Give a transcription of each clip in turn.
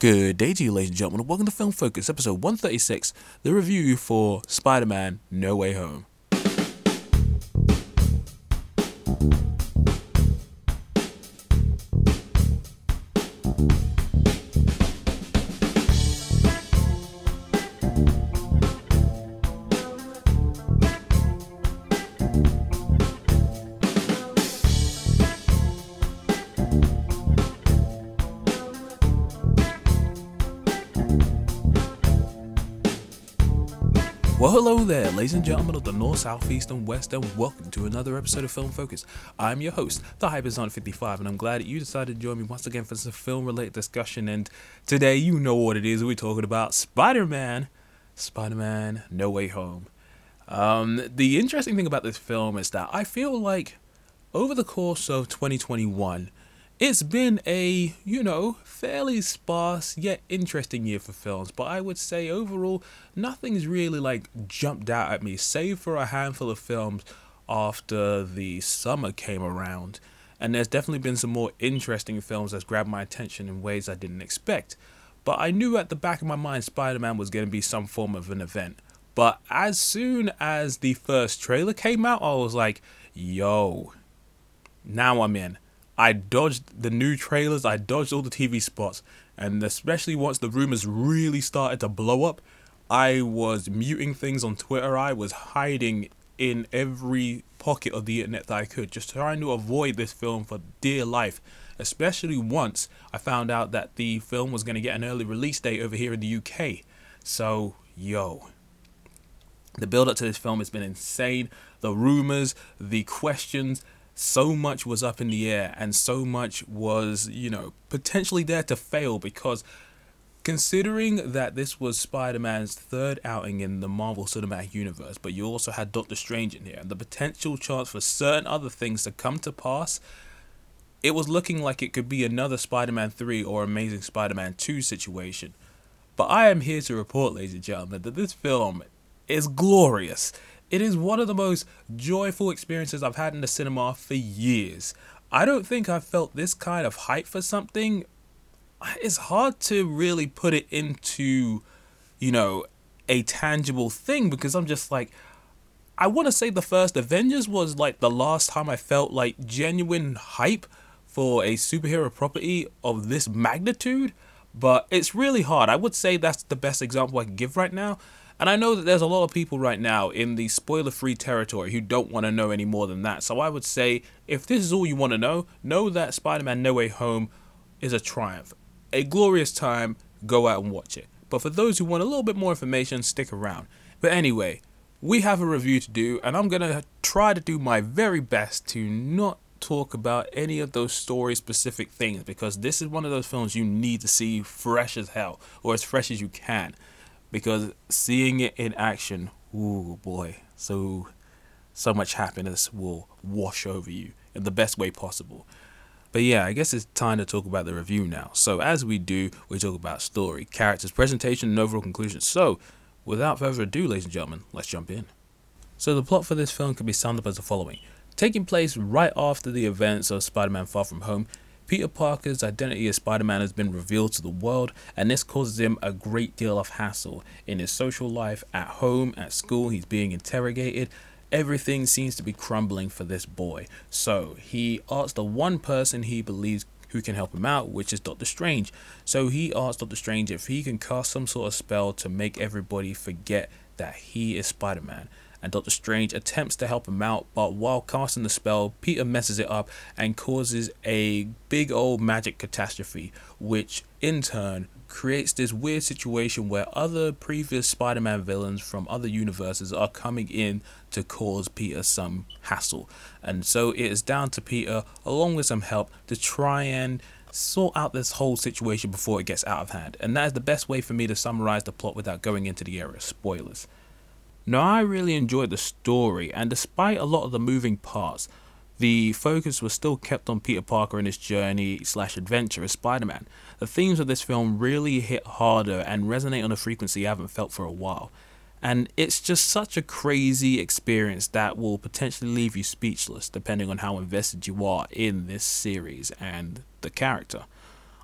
Good day to you, ladies and gentlemen, welcome to Film Focus, episode 136, the review for Spider Man No Way Home. Well, hello there, ladies and gentlemen of the North, South, East, and West, and welcome to another episode of Film Focus. I'm your host, the Hypersonic55, and I'm glad that you decided to join me once again for some film related discussion. And today, you know what it is. We're talking about Spider Man, Spider Man No Way Home. Um, the interesting thing about this film is that I feel like over the course of 2021, it's been a, you know, fairly sparse yet interesting year for films, but I would say overall, nothing's really like jumped out at me, save for a handful of films after the summer came around. And there's definitely been some more interesting films that's grabbed my attention in ways I didn't expect. But I knew at the back of my mind Spider Man was going to be some form of an event. But as soon as the first trailer came out, I was like, yo, now I'm in. I dodged the new trailers, I dodged all the TV spots, and especially once the rumors really started to blow up, I was muting things on Twitter. I was hiding in every pocket of the internet that I could, just trying to avoid this film for dear life. Especially once I found out that the film was going to get an early release date over here in the UK. So, yo, the build up to this film has been insane. The rumors, the questions, so much was up in the air and so much was, you know, potentially there to fail because considering that this was Spider-Man's third outing in the Marvel Cinematic Universe, but you also had Doctor Strange in here, and the potential chance for certain other things to come to pass, it was looking like it could be another Spider-Man 3 or Amazing Spider-Man 2 situation. But I am here to report, ladies and gentlemen, that this film is glorious. It is one of the most joyful experiences I've had in the cinema for years. I don't think I've felt this kind of hype for something. It's hard to really put it into, you know, a tangible thing because I'm just like, I want to say the first Avengers was like the last time I felt like genuine hype for a superhero property of this magnitude, but it's really hard. I would say that's the best example I can give right now. And I know that there's a lot of people right now in the spoiler free territory who don't want to know any more than that. So I would say if this is all you want to know, know that Spider Man No Way Home is a triumph. A glorious time, go out and watch it. But for those who want a little bit more information, stick around. But anyway, we have a review to do, and I'm going to try to do my very best to not talk about any of those story specific things because this is one of those films you need to see fresh as hell or as fresh as you can because seeing it in action, oh boy, so so much happiness will wash over you in the best way possible. But yeah, I guess it's time to talk about the review now. So as we do, we talk about story, characters, presentation, and overall conclusion. So without further ado, ladies and gentlemen, let's jump in. So the plot for this film can be summed up as the following. Taking place right after the events of Spider-Man Far From Home, Peter Parker's identity as Spider Man has been revealed to the world, and this causes him a great deal of hassle in his social life, at home, at school. He's being interrogated. Everything seems to be crumbling for this boy. So he asks the one person he believes who can help him out, which is Doctor Strange. So he asks Doctor Strange if he can cast some sort of spell to make everybody forget that he is Spider Man and Doctor Strange attempts to help him out, but while casting the spell, Peter messes it up and causes a big old magic catastrophe, which in turn creates this weird situation where other previous Spider Man villains from other universes are coming in to cause Peter some hassle. And so it is down to Peter, along with some help, to try and sort out this whole situation before it gets out of hand. And that is the best way for me to summarize the plot without going into the area spoilers. Now, I really enjoyed the story, and despite a lot of the moving parts, the focus was still kept on Peter Parker and his journey slash adventure as Spider Man. The themes of this film really hit harder and resonate on a frequency I haven't felt for a while. And it's just such a crazy experience that will potentially leave you speechless depending on how invested you are in this series and the character.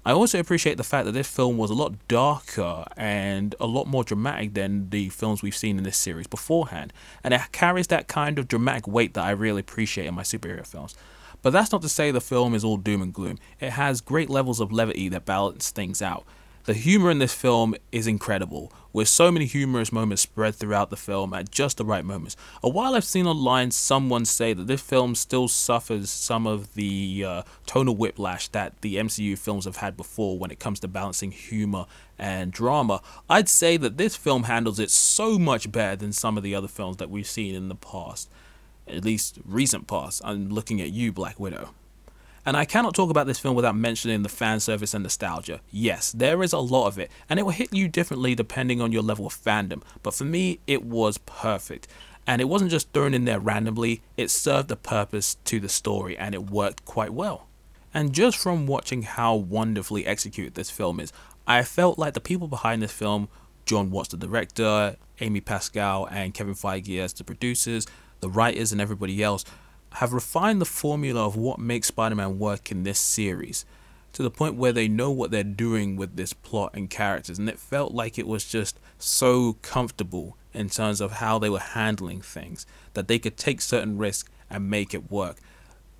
I also appreciate the fact that this film was a lot darker and a lot more dramatic than the films we've seen in this series beforehand, and it carries that kind of dramatic weight that I really appreciate in my superhero films. But that's not to say the film is all doom and gloom. It has great levels of levity that balance things out. The humor in this film is incredible, with so many humorous moments spread throughout the film at just the right moments. A while I've seen online someone say that this film still suffers some of the uh, tonal whiplash that the MCU films have had before when it comes to balancing humor and drama. I'd say that this film handles it so much better than some of the other films that we've seen in the past, at least recent past. I'm looking at you, Black Widow. And I cannot talk about this film without mentioning the fan service and nostalgia. Yes, there is a lot of it, and it will hit you differently depending on your level of fandom, but for me, it was perfect. And it wasn't just thrown in there randomly, it served a purpose to the story, and it worked quite well. And just from watching how wonderfully executed this film is, I felt like the people behind this film, Jon Watts, the director, Amy Pascal, and Kevin Feige as the producers, the writers, and everybody else, have refined the formula of what makes Spider Man work in this series to the point where they know what they're doing with this plot and characters. And it felt like it was just so comfortable in terms of how they were handling things that they could take certain risks and make it work.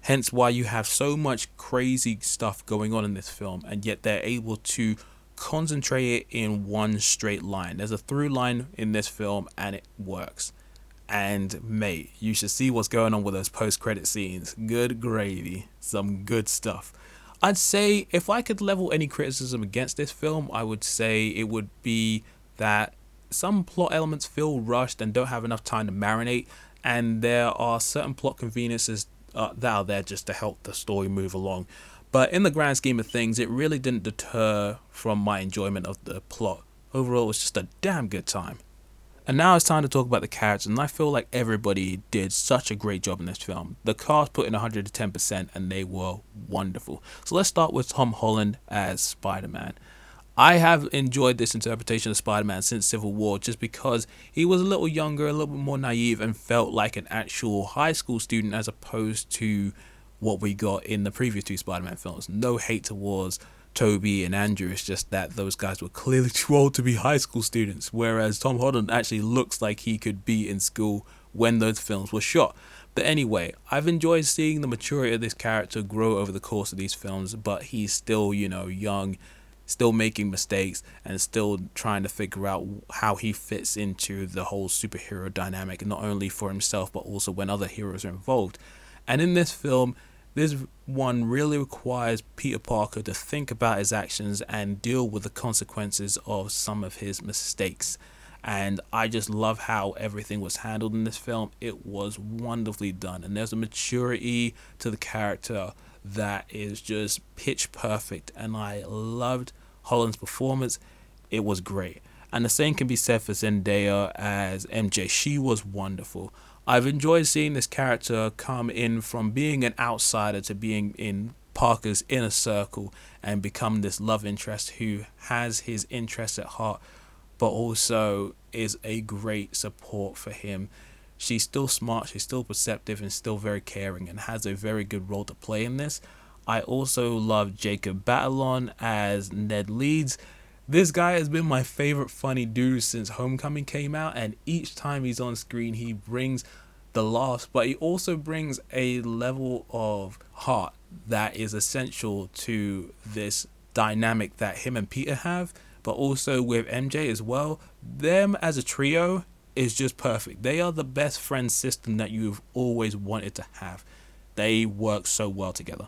Hence, why you have so much crazy stuff going on in this film, and yet they're able to concentrate it in one straight line. There's a through line in this film, and it works. And mate, you should see what's going on with those post credit scenes. Good gravy. Some good stuff. I'd say if I could level any criticism against this film, I would say it would be that some plot elements feel rushed and don't have enough time to marinate, and there are certain plot conveniences uh, that are there just to help the story move along. But in the grand scheme of things, it really didn't deter from my enjoyment of the plot. Overall, it was just a damn good time. And now it's time to talk about the characters, and I feel like everybody did such a great job in this film. The cast put in 110%, and they were wonderful. So let's start with Tom Holland as Spider Man. I have enjoyed this interpretation of Spider Man since Civil War just because he was a little younger, a little bit more naive, and felt like an actual high school student as opposed to what we got in the previous two Spider Man films. No hate towards Tobey and Andrew. It's just that those guys were clearly too old to be high school students, whereas Tom Holland actually looks like he could be in school when those films were shot. But anyway, I've enjoyed seeing the maturity of this character grow over the course of these films, but he's still, you know, young, still making mistakes, and still trying to figure out how he fits into the whole superhero dynamic, not only for himself, but also when other heroes are involved. And in this film, this one really requires Peter Parker to think about his actions and deal with the consequences of some of his mistakes. And I just love how everything was handled in this film. It was wonderfully done. And there's a maturity to the character that is just pitch perfect. And I loved Holland's performance. It was great. And the same can be said for Zendaya as MJ. She was wonderful. I've enjoyed seeing this character come in from being an outsider to being in Parker's inner circle and become this love interest who has his interests at heart, but also is a great support for him. She's still smart, she's still perceptive, and still very caring, and has a very good role to play in this. I also love Jacob Batalon as Ned Leeds. This guy has been my favorite funny dude since Homecoming came out, and each time he's on screen, he brings the laughs, but he also brings a level of heart that is essential to this dynamic that him and Peter have, but also with MJ as well. Them as a trio is just perfect. They are the best friend system that you've always wanted to have. They work so well together.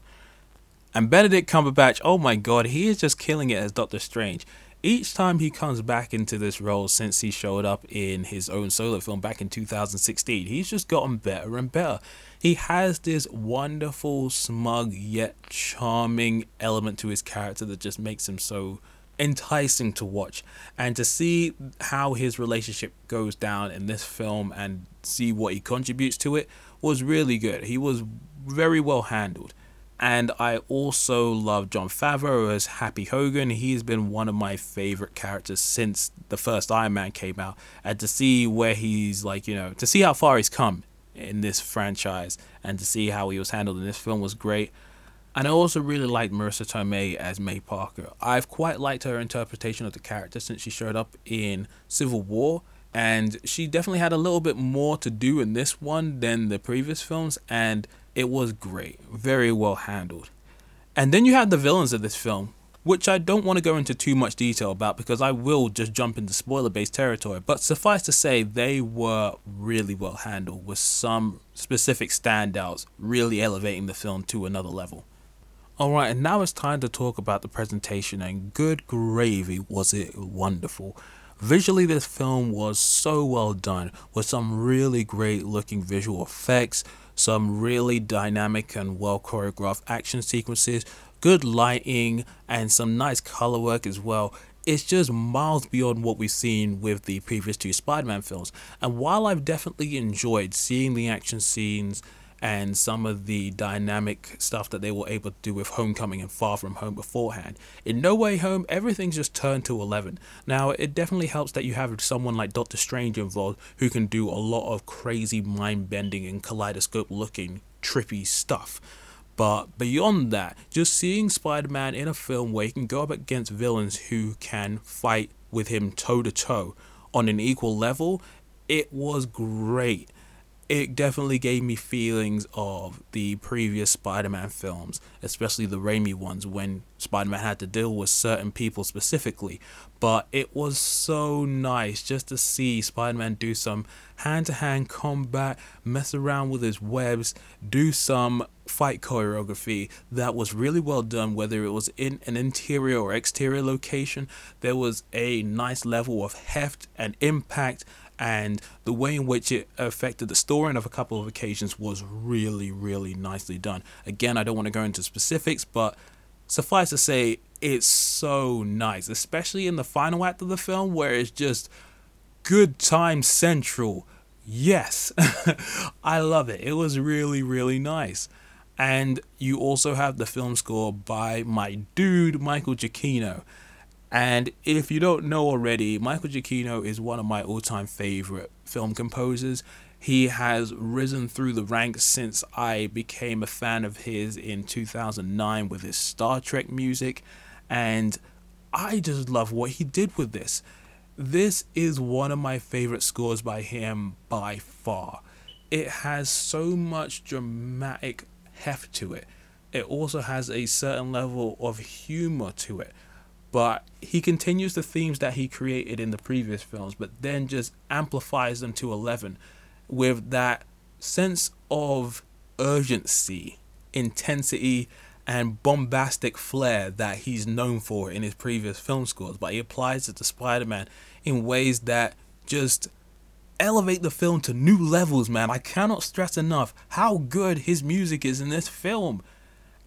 And Benedict Cumberbatch, oh my god, he is just killing it as Doctor Strange each time he comes back into this role since he showed up in his own solo film back in 2016, he's just gotten better and better. He has this wonderful, smug, yet charming element to his character that just makes him so enticing to watch. And to see how his relationship goes down in this film and see what he contributes to it was really good. He was very well handled. And I also love Jon Favreau as Happy Hogan. He's been one of my favorite characters since the first Iron Man came out. And to see where he's like, you know, to see how far he's come in this franchise and to see how he was handled in this film was great. And I also really liked Marisa Tomei as May Parker. I've quite liked her interpretation of the character since she showed up in Civil War, and she definitely had a little bit more to do in this one than the previous films, and it was great. Very well handled. And then you have the villains of this film, which I don't want to go into too much detail about because I will just jump into spoiler based territory. But suffice to say, they were really well handled with some specific standouts really elevating the film to another level. Alright, and now it's time to talk about the presentation, and good gravy was it wonderful. Visually, this film was so well done with some really great looking visual effects, some really dynamic and well choreographed action sequences, good lighting, and some nice color work as well. It's just miles beyond what we've seen with the previous two Spider Man films. And while I've definitely enjoyed seeing the action scenes and some of the dynamic stuff that they were able to do with Homecoming and Far From Home beforehand. In No Way Home, everything's just turned to 11. Now, it definitely helps that you have someone like Doctor Strange involved who can do a lot of crazy mind bending and kaleidoscope looking trippy stuff. But beyond that, just seeing Spider Man in a film where he can go up against villains who can fight with him toe to toe on an equal level, it was great. It definitely gave me feelings of the previous Spider Man films, especially the Raimi ones, when Spider Man had to deal with certain people specifically. But it was so nice just to see Spider Man do some hand to hand combat, mess around with his webs, do some fight choreography that was really well done, whether it was in an interior or exterior location. There was a nice level of heft and impact, and the way in which it affected the story of a couple of occasions was really, really nicely done. Again, I don't want to go into specifics, but suffice to say, it's so nice, especially in the final act of the film where it's just good time central. Yes, I love it. It was really, really nice. And you also have the film score by my dude, Michael Giacchino. And if you don't know already, Michael Giacchino is one of my all time favorite film composers. He has risen through the ranks since I became a fan of his in 2009 with his Star Trek music. And I just love what he did with this. This is one of my favorite scores by him by far. It has so much dramatic heft to it. It also has a certain level of humor to it. But he continues the themes that he created in the previous films, but then just amplifies them to 11 with that sense of urgency, intensity, and bombastic flair that he's known for in his previous film scores, but he applies it to Spider Man in ways that just elevate the film to new levels, man. I cannot stress enough how good his music is in this film.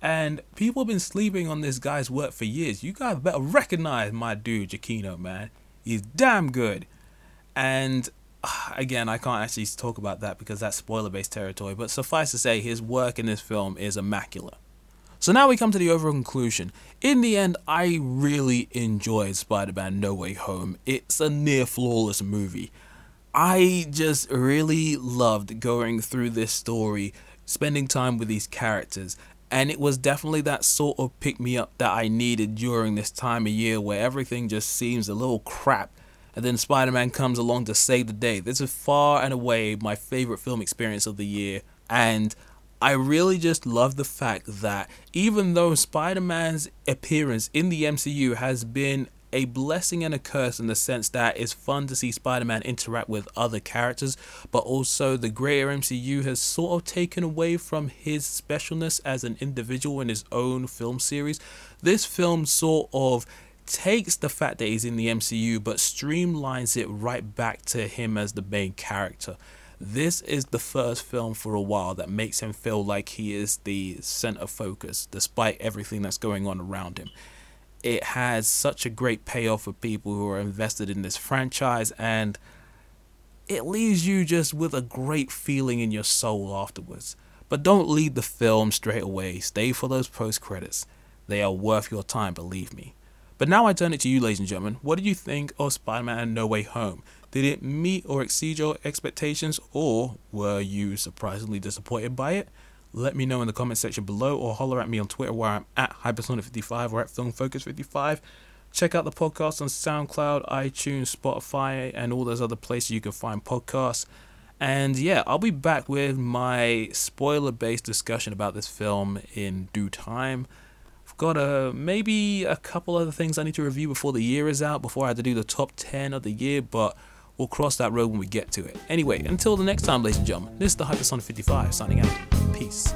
And people have been sleeping on this guy's work for years. You guys better recognize my dude, Giacchino, man. He's damn good. And ah, again, I can't actually talk about that because that's spoiler based territory, but suffice to say, his work in this film is immaculate. So now we come to the overall conclusion. In the end, I really enjoyed Spider Man No Way Home. It's a near flawless movie. I just really loved going through this story, spending time with these characters, and it was definitely that sort of pick me up that I needed during this time of year where everything just seems a little crap. And then Spider Man comes along to save the day. This is far and away my favorite film experience of the year. And I really just love the fact that even though Spider Man's appearance in the MCU has been a blessing and a curse in the sense that it's fun to see Spider Man interact with other characters, but also the greater MCU has sort of taken away from his specialness as an individual in his own film series. This film sort of takes the fact that he's in the MCU but streamlines it right back to him as the main character. This is the first film for a while that makes him feel like he is the center focus, despite everything that's going on around him. It has such a great payoff for people who are invested in this franchise, and it leaves you just with a great feeling in your soul afterwards. But don't leave the film straight away, stay for those post credits. They are worth your time, believe me. But now I turn it to you, ladies and gentlemen. What did you think of Spider Man No Way Home? Did it meet or exceed your expectations, or were you surprisingly disappointed by it? Let me know in the comment section below or holler at me on Twitter where I'm at Hypersonic55 or at FilmFocus55. Check out the podcast on SoundCloud, iTunes, Spotify, and all those other places you can find podcasts. And yeah, I'll be back with my spoiler based discussion about this film in due time. I've got a, maybe a couple other things I need to review before the year is out, before I have to do the top 10 of the year, but we'll cross that road when we get to it. Anyway, until the next time, ladies and gentlemen, this is the Hypersonic 55 signing out. Reis.